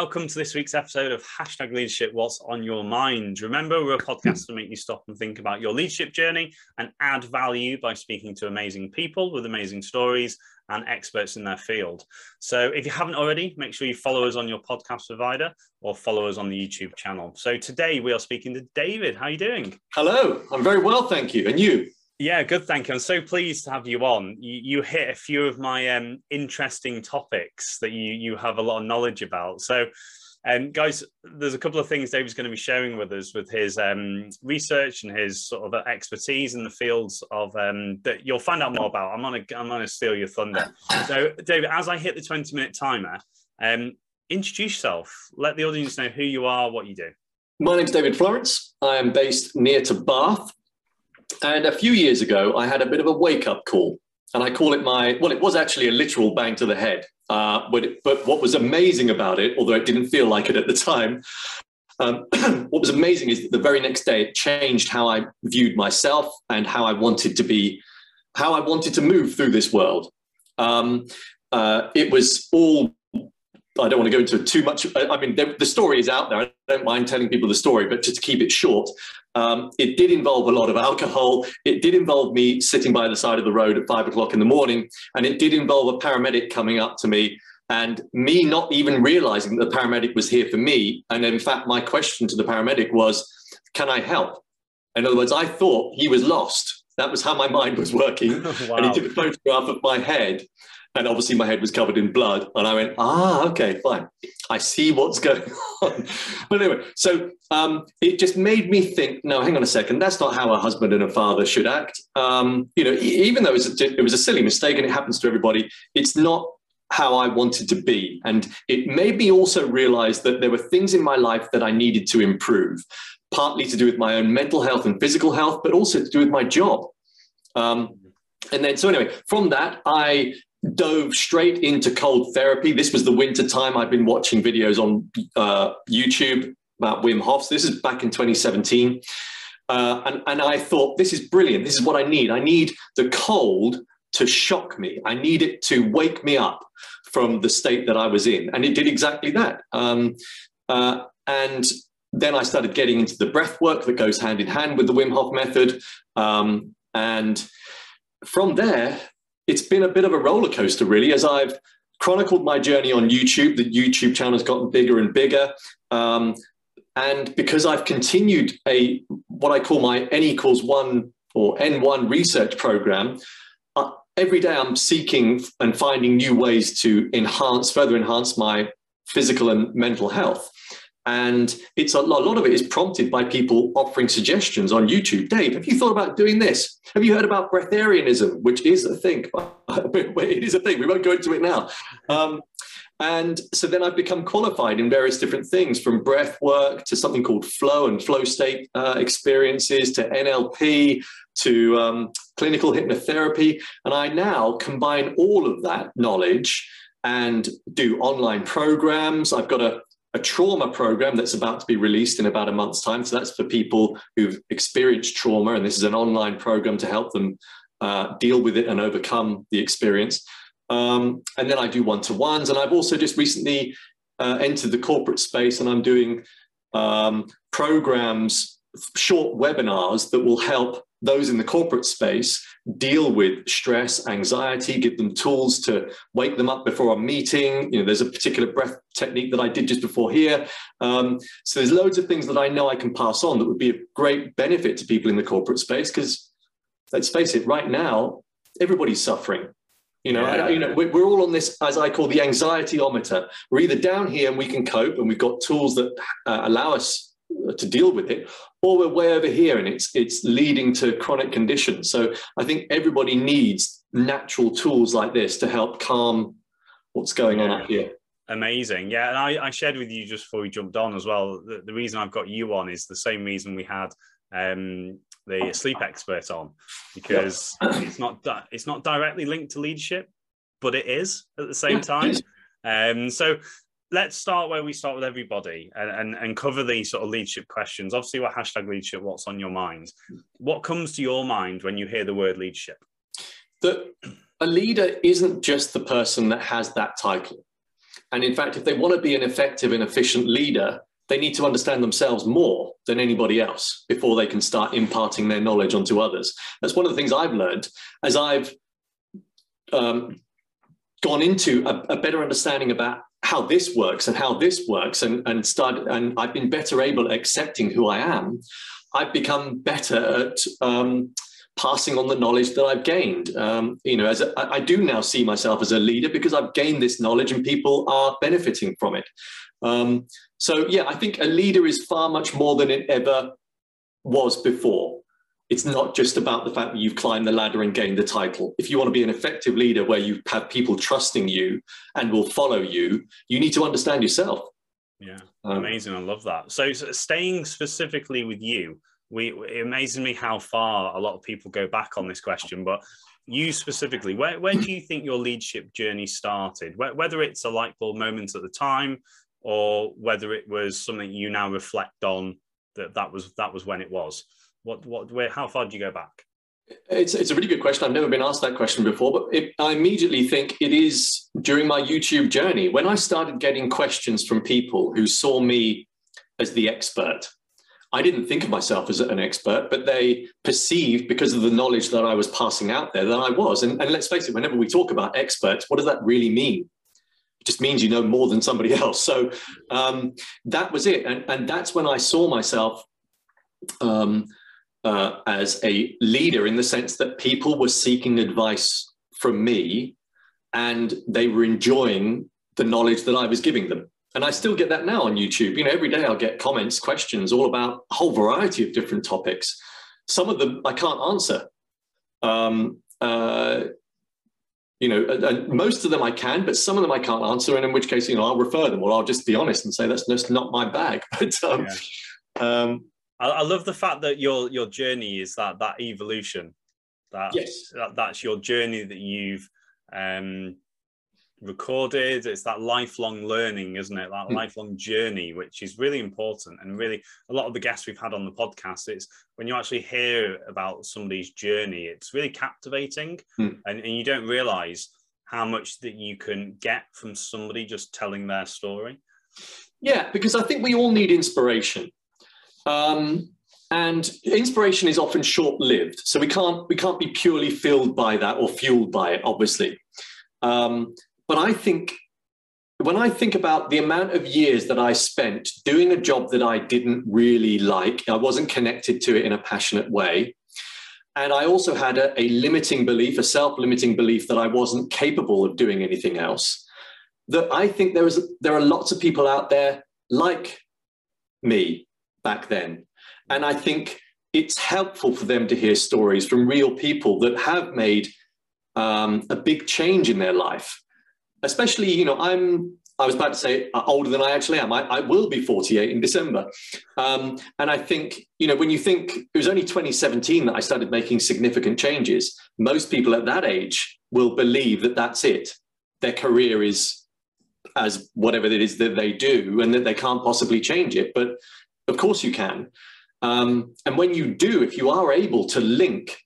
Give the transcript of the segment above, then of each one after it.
Welcome to this week's episode of Hashtag Leadership What's on Your Mind. Remember, we're a podcast to make you stop and think about your leadership journey and add value by speaking to amazing people with amazing stories and experts in their field. So if you haven't already, make sure you follow us on your podcast provider or follow us on the YouTube channel. So today we are speaking to David. How are you doing? Hello, I'm very well, thank you. And you? Yeah, good. Thank you. I'm so pleased to have you on. You, you hit a few of my um, interesting topics that you you have a lot of knowledge about. So, um, guys, there's a couple of things David's going to be sharing with us with his um, research and his sort of expertise in the fields of um, that you'll find out more about. I'm gonna I'm gonna steal your thunder. So, David, as I hit the 20 minute timer, um, introduce yourself. Let the audience know who you are, what you do. My name's David Florence. I am based near to Bath, and a few years ago, I had a bit of a wake up call. And I call it my, well, it was actually a literal bang to the head. Uh, but, it, but what was amazing about it, although it didn't feel like it at the time, um, what was amazing is that the very next day it changed how I viewed myself and how I wanted to be, how I wanted to move through this world. Um, uh, it was all I don't want to go into too much. I mean, the, the, story is out there. I don't mind telling people the story, but just to keep it short, um, it did involve a lot of alcohol. It did involve me sitting by the side of the road at five o'clock in the morning, and it did involve a paramedic coming up to me and me not even realizing that the paramedic was here for me. And in fact, my question to the paramedic was, "Can I help?" In other words, I thought he was lost. That was how my mind was working, wow. and he took a photograph of my head and obviously my head was covered in blood and i went ah okay fine i see what's going on but anyway so um, it just made me think no hang on a second that's not how a husband and a father should act um, you know even though it was, a, it was a silly mistake and it happens to everybody it's not how I wanted to be. And it made me also realize that there were things in my life that I needed to improve, partly to do with my own mental health and physical health, but also to do with my job. Um, and then, so anyway, from that, I dove straight into cold therapy. This was the winter time. I'd been watching videos on uh, YouTube about Wim Hof's. This is back in 2017. Uh, and, and I thought, this is brilliant. This is what I need. I need the cold to shock me. I need it to wake me up from the state that I was in. And it did exactly that. Um, uh, and then I started getting into the breath work that goes hand in hand with the Wim Hof method. Um, and from there, it's been a bit of a roller coaster, really, as I've chronicled my journey on YouTube. The YouTube channel has gotten bigger and bigger. Um, and because I've continued a what I call my N equals one or N1 research program, uh, every day I'm seeking and finding new ways to enhance, further enhance my physical and mental health. And it's a lot, a lot of it is prompted by people offering suggestions on YouTube. Dave, have you thought about doing this? Have you heard about breatharianism, which is a thing? it is a thing. We won't go into it now. Um, and so then I've become qualified in various different things from breath work to something called flow and flow state uh, experiences to NLP to um, clinical hypnotherapy. And I now combine all of that knowledge and do online programs. I've got a a trauma program that's about to be released in about a month's time. So that's for people who've experienced trauma, and this is an online program to help them uh, deal with it and overcome the experience. Um, and then I do one to ones, and I've also just recently uh, entered the corporate space, and I'm doing um, programs, short webinars that will help those in the corporate space deal with stress, anxiety, give them tools to wake them up before a meeting. You know, there's a particular breath technique that I did just before here. Um, so there's loads of things that I know I can pass on that would be a great benefit to people in the corporate space because let's face it, right now everybody's suffering. You know, yeah. I, you know, we're all on this, as I call the anxietyometer. We're either down here and we can cope, and we've got tools that uh, allow us to deal with it, or we're way over here and it's it's leading to chronic conditions. So I think everybody needs natural tools like this to help calm what's going yeah. on up here. Amazing. Yeah. And I, I, shared with you just before we jumped on as well. The, the, reason I've got you on is the same reason we had um, the sleep expert on, because yeah. it's not it's not directly linked to leadership, but it is at the same time. Um, so let's start where we start with everybody and, and, and cover these sort of leadership questions. Obviously, what hashtag leadership, what's on your mind? What comes to your mind when you hear the word leadership? That a leader isn't just the person that has that title. And in fact, if they want to be an effective and efficient leader, they need to understand themselves more than anybody else before they can start imparting their knowledge onto others. That's one of the things I've learned as I've um, gone into a, a, better understanding about how this works and how this works and, and started and I've been better able at accepting who I am. I've become better at um, passing on the knowledge that I've gained. Um, you know, as a, I do now see myself as a leader because I've gained this knowledge and people are benefiting from it. Um, so yeah, I think a leader is far much more than it ever was before. It's not just about the fact that you've climbed the ladder and gained the title. If you want to be an effective leader where you have people trusting you and will follow you, you need to understand yourself. Yeah, um, amazing. I love that. So, so staying specifically with you, we it amazes me how far a lot of people go back on this question, but you specifically, where, where do you think your leadership journey started? Whether it's a light bulb moment at the time, or whether it was something you now reflect on that that was that was when it was. What what where how far do you go back? It's, it's a really good question. I've never been asked that question before, but it, I immediately think it is during my YouTube journey when I started getting questions from people who saw me as the expert I didn't think of myself as an expert, but they perceived because of the knowledge that I was passing out there that I was. And, and let's face it, whenever we talk about experts, what does that really mean? It just means you know more than somebody else. So um, that was it. And, and that's when I saw myself um, uh, as a leader in the sense that people were seeking advice from me and they were enjoying the knowledge that I was giving them. And I still get that now on YouTube. You know, every day I'll get comments, questions, all about a whole variety of different topics. Some of them I can't answer. Um, uh, you know, and most of them I can, but some of them I can't answer. And in which case, you know, I'll refer them, or I'll just be honest and say that's just not my bag. But um, yeah. um, I, I, love the fact that your your journey is that that evolution. That, yes, that, that's your journey that you've um, recorded. It's that lifelong learning, isn't it? That mm. lifelong journey, which is really important. And really, a lot of the guests we've had on the podcast, it's when you actually hear about somebody's journey, it's really captivating. Mm. And, and you don't realize how much that you can get from somebody just telling their story. Yeah, because I think we all need inspiration. Um, and inspiration is often short-lived so we can't we can't be purely filled by that or fueled by it obviously um, but I think when I think about the amount of years that I spent doing a job that I didn't really like, I wasn't connected to it in a passionate way. And I also had a, a limiting belief, a self limiting belief that I wasn't capable of doing anything else. That I think there, is, there are lots of people out there like me back then. And I think it's helpful for them to hear stories from real people that have made um, a big change in their life especially, you know, I'm I was about to say uh, older than I actually am. I, I will be 48 in December. Um, and I think, you know, when you think it was only 2017 that I started making significant changes, most people at that age will believe that that's it. Their career is as whatever it is that they do and that they can't possibly change it. But of course you can. Um, and when you do, if you are able to link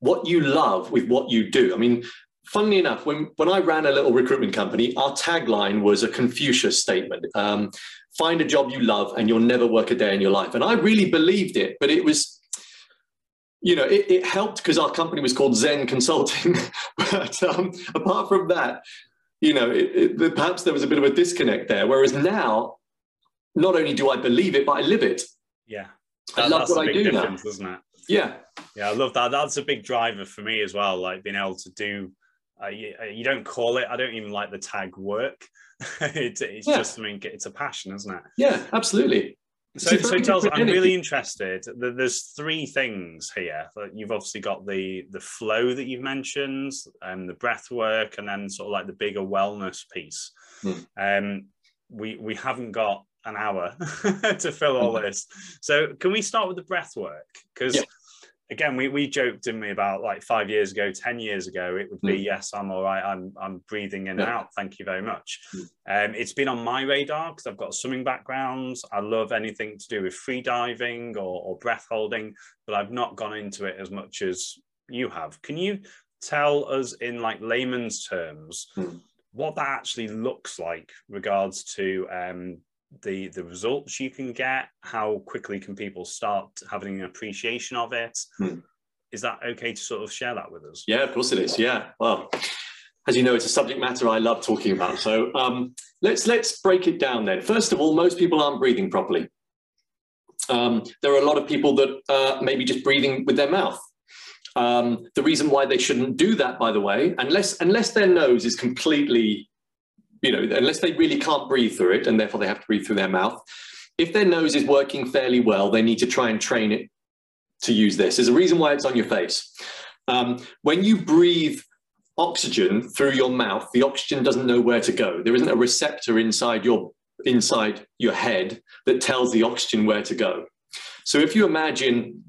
what you love with what you do, I mean, funnily enough, when, when I ran a little recruitment company, our tagline was a Confucius statement um, find a job you love and you'll never work a day in your life. And I really believed it, but it was, you know, it, it helped because our company was called Zen Consulting. but um, apart from that, you know, it, it, perhaps there was a bit of a disconnect there. Whereas now, not only do I believe it, but I live it. Yeah. That, I love what I do now. Isn't it? Yeah. Yeah, I love that. That's a big driver for me as well. Like being able to do uh, you, uh, you, don't call it. I don't even like the tag work. it's it's yeah. just something. It's a passion, isn't it? Yeah, absolutely. So, so tells, I'm really interested. There's three things here. You've obviously got the the flow that you've mentioned, and the breath work, and then sort of like the bigger wellness piece. Hmm. Um, we we haven't got an hour to fill all hmm. this. So can we start with the breath work? Because yeah again, we, we joked, didn't we, about like five years ago, 10 years ago, it would be, mm. yes, I'm all right. I'm, I'm breathing in yeah. and out. Thank you very much. Mm. Um, it's been on my radar because I've got a swimming background. I love anything to do with free diving or, or breath holding, but I've not gone into it as much as you have. Can you tell us in like layman's terms, mm. what that actually looks like regards to um, the the results you can get how quickly can people start having an appreciation of it. Hmm. is that okay to sort of share that with us? Yeah of course it is. Yeah. Well as you know it's a subject matter i love talking about. So um, let's let's break it down then. First of all most people aren't breathing properly. Um, there are a lot of people that uh, maybe just breathing with their mouth. Um, the reason why they shouldn't do that by the way unless unless their nose is completely you know, unless they really can't breathe through it and therefore they have to breathe through their mouth. If their nose is working fairly well, they need to try and train it to use this. There's a reason why it's on your face. Um, when you breathe oxygen through your mouth, the oxygen doesn't know where to go. There isn't a receptor inside your inside your head that tells the oxygen where to go. So if you imagine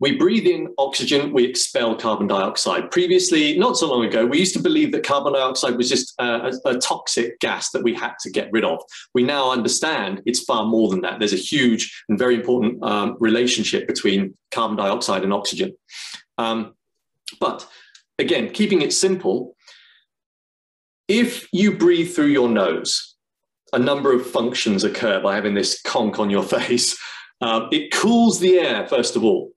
we breathe in oxygen, we expel carbon dioxide. Previously, not so long ago, we used to believe that carbon dioxide was just a, a, toxic gas that we had to get rid of. We now understand it's far more than that. There's a huge and very important um, relationship between carbon dioxide and oxygen. Um, but again, keeping it simple, if you breathe through your nose, a number of functions occur by having this conch on your face. Uh, it cools the air, first of all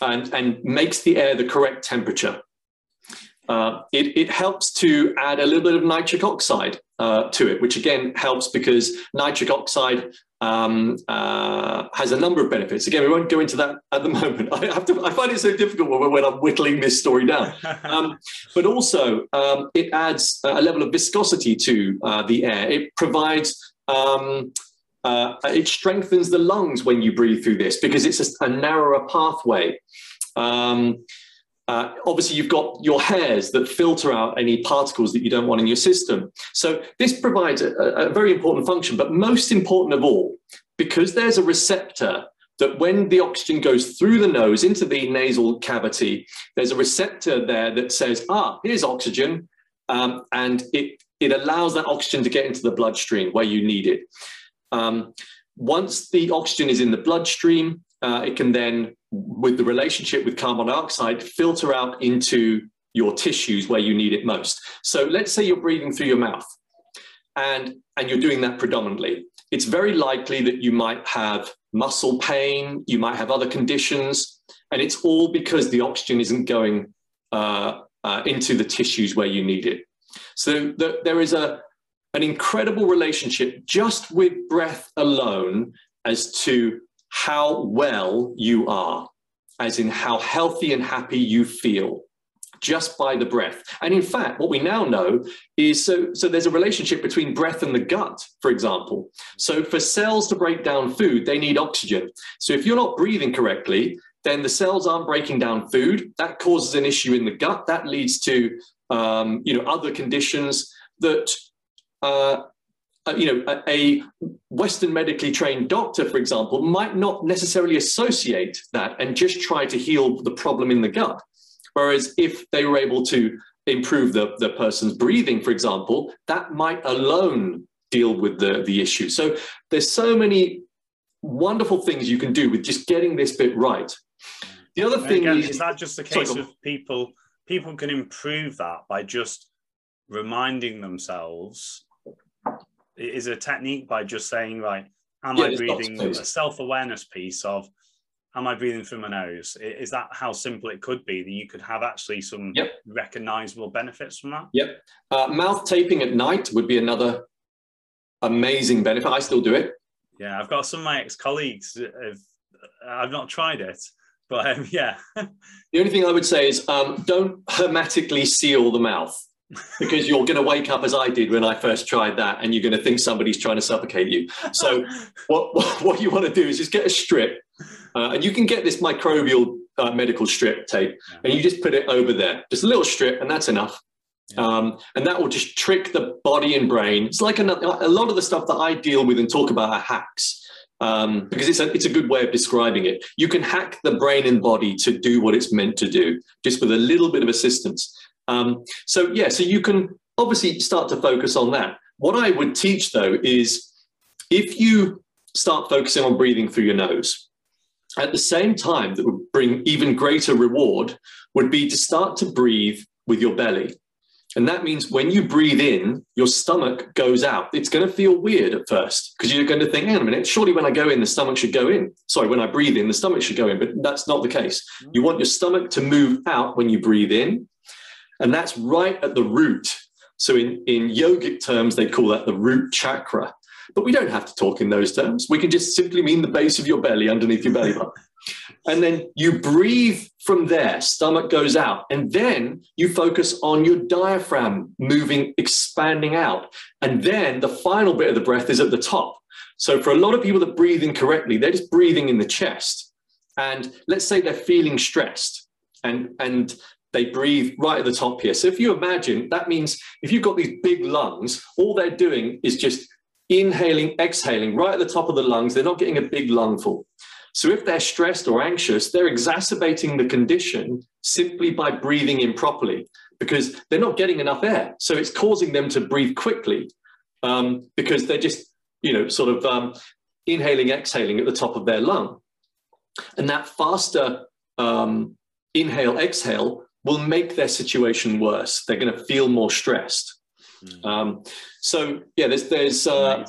and, and makes the air the correct temperature. Uh, it, it, helps to add a little bit of nitric oxide uh, to it, which again helps because nitric oxide um, uh, has a number of benefits. Again, we won't go into that at the moment. I have to. I find it so difficult when, when I'm whittling this story down. Um, but also, um, it adds a level of viscosity to uh, the air. It provides um, uh, it strengthens the lungs when you breathe through this because it's a, a narrower pathway. Um, uh, obviously, you've got your hairs that filter out any particles that you don't want in your system. So this provides a, a very important function, but most important of all, because there's a receptor that when the oxygen goes through the nose into the nasal cavity, there's a receptor there that says, ah, here's oxygen. Um, and it, it allows that oxygen to get into the bloodstream where you need it. Um, once the oxygen is in the bloodstream, uh, it can then, with the relationship with carbon dioxide, filter out into your tissues where you need it most. So let's say you're breathing through your mouth and, and you're doing that predominantly. It's very likely that you might have muscle pain, you might have other conditions, and it's all because the oxygen isn't going uh, uh, into the tissues where you need it. So the, there is a, an incredible relationship just with breath alone as to how well you are, as in how healthy and happy you feel just by the breath. And in fact, what we now know is so, so there's a relationship between breath and the gut, for example. So for cells to break down food, they need oxygen. So if you're not breathing correctly, then the cells aren't breaking down food. That causes an issue in the gut. That leads to um, you know other conditions that uh, uh, you know, a, Western medically trained doctor, for example, might not necessarily associate that and just try to heal the problem in the gut. Whereas if they were able to improve the, the person's breathing, for example, that might alone deal with the, the issue. So there's so many wonderful things you can do with just getting this bit right. The other thing again, is, is that just a case sorry, of people people can improve that by just reminding themselves is a technique by just saying, right, am yeah, I breathing a self awareness piece of, am I breathing through my nose? Is that how simple it could be that you could have actually some yep. recognizable benefits from that? Yep. Uh, mouth taping at night would be another amazing benefit. I still do it. Yeah, I've got some of my ex colleagues. I've not tried it, but um, yeah. the only thing I would say is um, don't hermetically seal the mouth because you're going to wake up as I did when I first tried that, and you're going to think somebody's trying to suffocate you. So, what what you want to do is just get a strip, uh, and you can get this Micropore uh, medical strip tape, and you just put it over there, just a little strip, and that's enough. Yeah. Um, and that will just trick the body and brain. It's like another, a lot of the stuff that I deal with and talk about are hacks. Um, because it's a, it's a good way of describing it. You can hack the brain and body to do what it's meant to do, just with a little bit of assistance. Um, so yeah, so you can obviously start to focus on that. What I would teach though is if you start focusing on breathing through your nose, at the same time that would bring even greater reward would be to start to breathe with your belly. And that means when you breathe in, your stomach goes out. It's going to feel weird at first because you're going to think, hang on a minute, surely when I go in, the stomach should go in. Sorry, when I breathe in, the stomach should go in. But that's not the case. You want your stomach to move out when you breathe in. And that's right at the root. So in, in yogic terms, they call that the root chakra. But we don't have to talk in those terms. We can just simply mean the base of your belly underneath your belly button. And then you breathe from there, stomach goes out. And then you focus on your diaphragm moving, expanding out. And then the final bit of the breath is at the top. So for a lot of people that breathe incorrectly, they're just breathing in the chest. And let's say they're feeling stressed and, and they breathe right at the top here. So if you imagine, that means if you've got these big lungs, all they're doing is just inhaling, exhaling right at the top of the lungs. They're not getting a big lungful. So if they're stressed or anxious, they're exacerbating the condition simply by breathing improperly because they're not getting enough air. So it's causing them to breathe quickly um, because they're just, you know, sort of um, inhaling, exhaling at the top of their lung. And that faster um, inhale, exhale will make their situation worse. They're going to feel more stressed. Mm. so yeah, there's there's uh,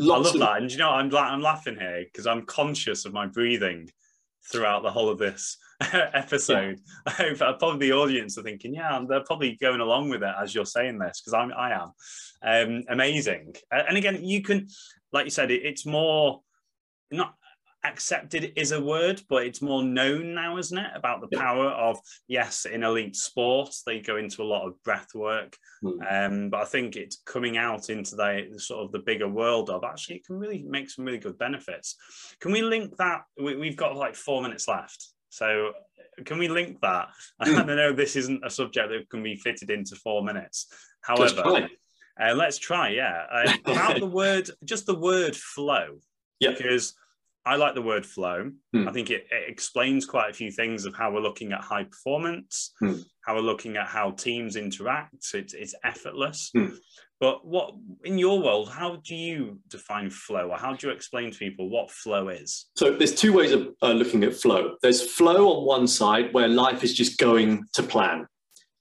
Lots I love of... that, and you know, I'm I'm laughing here because I'm conscious of my breathing throughout the whole of this episode. Yeah. I hope probably the audience are thinking, yeah, they're probably going along with it as you're saying this because I'm I am. Um, amazing, and again, you can, like you said, it, it's more not accepted is a word, but it's more known now, isn't it? About the power of yes, in elite sports, they go into a lot of breath work. Mm. Um, but I think it's coming out into the sort of the bigger world of actually it can really make some really good benefits. Can we link that? We, have got like four minutes left. So can we link that? Mm. I know this isn't a subject that can be fitted into four minutes. However, uh, let's try, yeah. Uh, about the word, just the word flow. Yeah. Because I like the word flow. Hmm. I think it, it, explains quite a few things of how we're looking at high performance, hmm. how we're looking at how teams interact. It's, it's effortless. Hmm. But what in your world, how do you define flow, or how do you explain to people what flow is? So there's two ways of uh, looking at flow. There's flow on one side where life is just going to plan,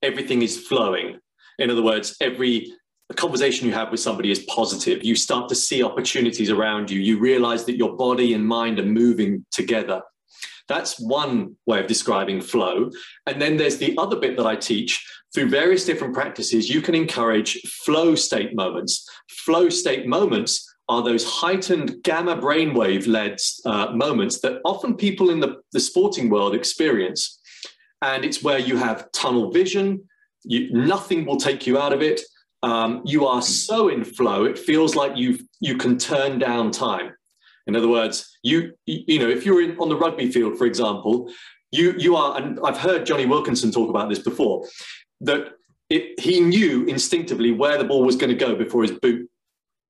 everything is flowing. In other words, every a conversation you have with somebody is positive. You start to see opportunities around you. You realize that your body and mind are moving together. That's one way of describing flow. And then there's the other bit that I teach through various different practices. You can encourage flow state moments. Flow state moments are those heightened gamma brainwave led uh, moments that often people in the, the sporting world experience. And it's where you have tunnel vision, you, nothing will take you out of it um, you are so in flow, it feels like you you can turn down time. In other words, you you know if you're in, on the rugby field, for example, you you are, and I've heard Jonny Wilkinson talk about this before, that it, he knew instinctively where the ball was going to go before his boot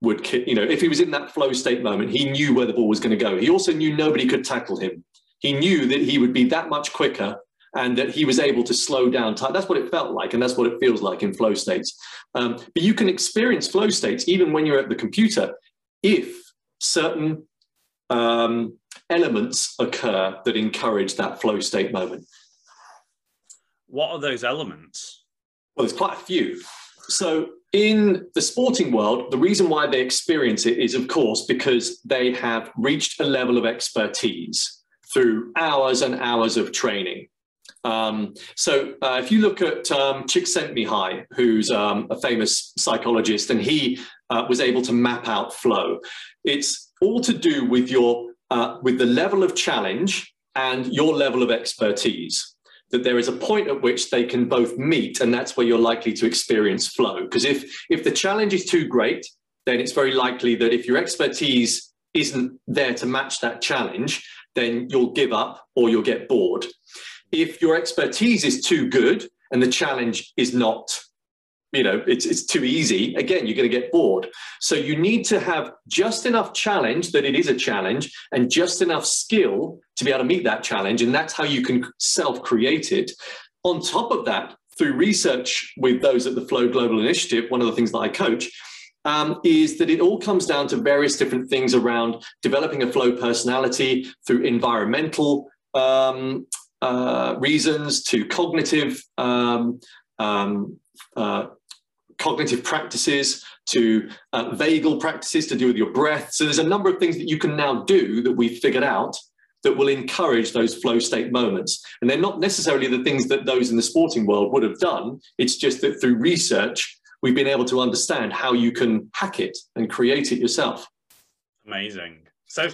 would kick. You know, if he was in that flow state moment, he knew where the ball was going to go. He also knew nobody could tackle him. He knew that he would be that much quicker and that he was able to slow down time. That's what it felt like, and that's what it feels like in flow states. Um, but you can experience flow states even when you're at the computer if certain um, elements occur that encourage that flow state moment. What are those elements? Well, there's quite a few. So, in the sporting world, the reason why they experience it is, of course, because they have reached a level of expertise through hours and hours of training. Um, so uh, if you look at um, Csikszentmihalyi, who's um, a famous psychologist, and he uh, was able to map out flow, it's all to do with your uh, with the level of challenge and your level of expertise. That there is a point at which they can both meet, and that's where you're likely to experience flow. Because if if the challenge is too great, then it's very likely that if your expertise isn't there to match that challenge, then you'll give up or you'll get bored if your expertise is too good and the challenge is not you know it's, it's too easy again you're going to get bored. So you need to have just enough challenge that it is a challenge and just enough skill to be able to meet that challenge and that's how you can self-create it. On top of that through research with those at the flow global initiative one of the things that i coach um, is that it all comes down to various different things around developing a flow personality through environmental um, uh, reasons to cognitive um, um, uh, cognitive practices to uh, vagal practices to do with your breath. So there's a number of things that you can now do that we've figured out that will encourage those flow state moments. And they're not necessarily the things that those in the sporting world would have done. It's just that through research, we've been able to understand how you can hack it and create it yourself. Amazing. So,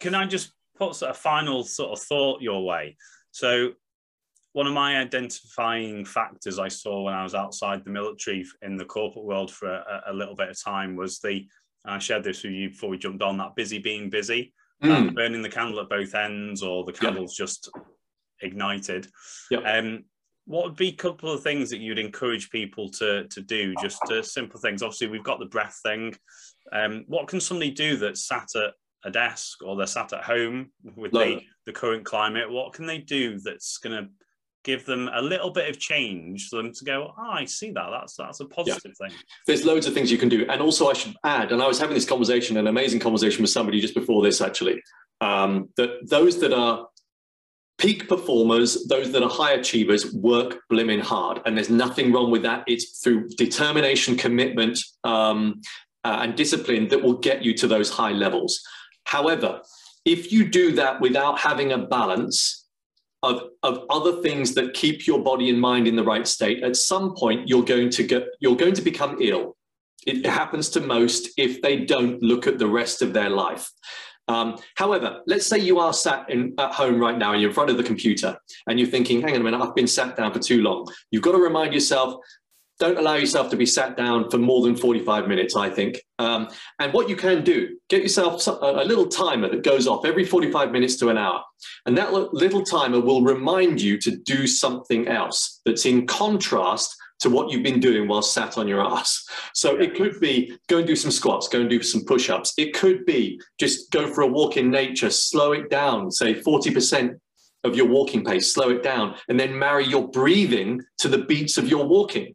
can I just put a final sort of thought your way? So, one of my identifying factors I saw when I was outside the military in the corporate world for a, a little bit of time was the, I shared this with you before we jumped on, that busy being busy, mm. um, burning the candle at both ends or the candle's yep. just ignited. Yep. Um, what would be a couple of things that you'd encourage people to to do just uh, simple things obviously we've got the breath thing um, what can somebody do that's sat at a desk or they're sat at home with the, the current climate what can they do that's going to give them a little bit of change for them to go oh i see that that's that's a positive yeah. thing there's loads of things you can do and also i should add and i was having this conversation an amazing conversation with somebody just before this actually um, that those that are peak performers, those that are high achievers, work blimmin' hard. And there's nothing wrong with that. It's through determination, commitment, um, uh, and discipline that will get you to those high levels. However, if you do that without having a balance of, of other things that keep your body and mind in the right state, at some point you're going to get you're going to become ill. It happens to most if they don't look at the rest of their life. Um, however, let's say you are sat in, at home right now and you're in front of the computer and you're thinking, hang on a minute, I've been sat down for too long. You've got to remind yourself, don't allow yourself to be sat down for more than 45 minutes, I think. Um, and what you can do, get yourself a little timer that goes off every 45 minutes to an hour. And that little timer will remind you to do something else that's in contrast to what you've been doing while sat on your ass. So it could be go and do some squats, go and do some push ups. It could be just go for a walk in nature, slow it down, say 40% of your walking pace, slow it down, and then marry your breathing to the beats of your walking.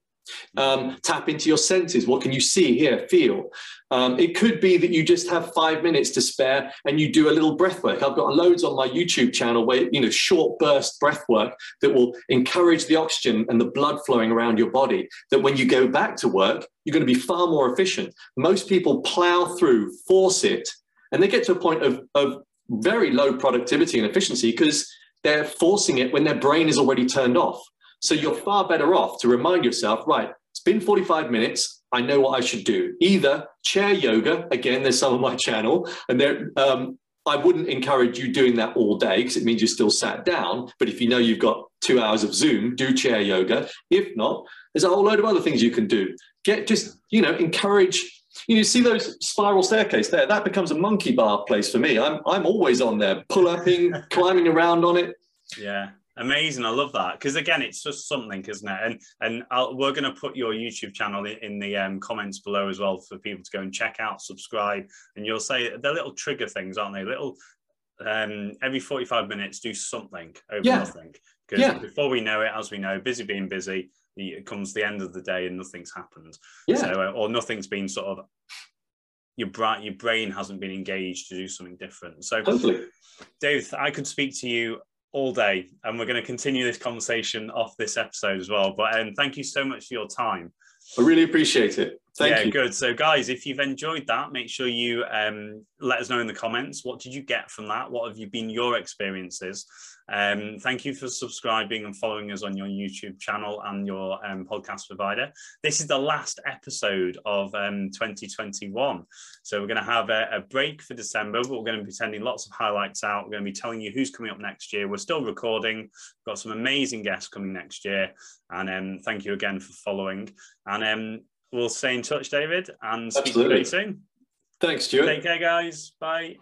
Um, tap into your senses. What can you see, hear, feel? Um, it could be that you just have five minutes to spare and you do a little breath work. I've got loads on my YouTube channel where, you know, short burst breath work that will encourage the oxygen and the blood flowing around your body. That when you go back to work, you're going to be far more efficient. Most people plow through, force it, and they get to a point of, of very low productivity and efficiency because they're forcing it when their brain is already turned off. So you're far better off to remind yourself, right, it's been 45 minutes. I know what I should do. Either chair yoga, again, there's some on my channel, and there, um, I wouldn't encourage you doing that all day because it means you're still sat down. But if you know you've got two hours of Zoom, do chair yoga. If not, there's a whole load of other things you can do. Get just, you know, encourage you know, see those spiral staircase there? That becomes a monkey bar place for me. I'm I'm always on there, pull upping, climbing around on it. Yeah. Amazing, I love that because again, it's just something, isn't it? And and I'll, we're going to put your YouTube channel in the um, comments below as well for people to go and check out, subscribe, and you'll say they're little trigger things, aren't they? Little um, every forty five minutes, do something over yeah. nothing. Because yeah. before we know it, as we know, busy being busy, it comes the end of the day and nothing's happened. Yeah. So, uh, or nothing's been sort of your brain your brain hasn't been engaged to do something different. So, totally. Dave, I could speak to you all day, and we're going to continue this conversation off this episode as well. But um, thank you so much for your time. I really appreciate it. Thank yeah, you. good. So, guys, if you've enjoyed that, make sure you um, let us know in the comments. What did you get from that? What have you been your experiences? Um, thank you for subscribing and following us on your YouTube channel and your um, podcast provider. This is the last episode of um, 2021. So we're going to have a, a, break for December, but we're going to be sending lots of highlights out. We're going to be telling you who's coming up next year. We're still recording. We've got some amazing guests coming next year. And um, thank you again for following. And um, we'll stay in touch, David, and speak Absolutely. to you soon. Thanks, Stuart. Take care, guys. Bye.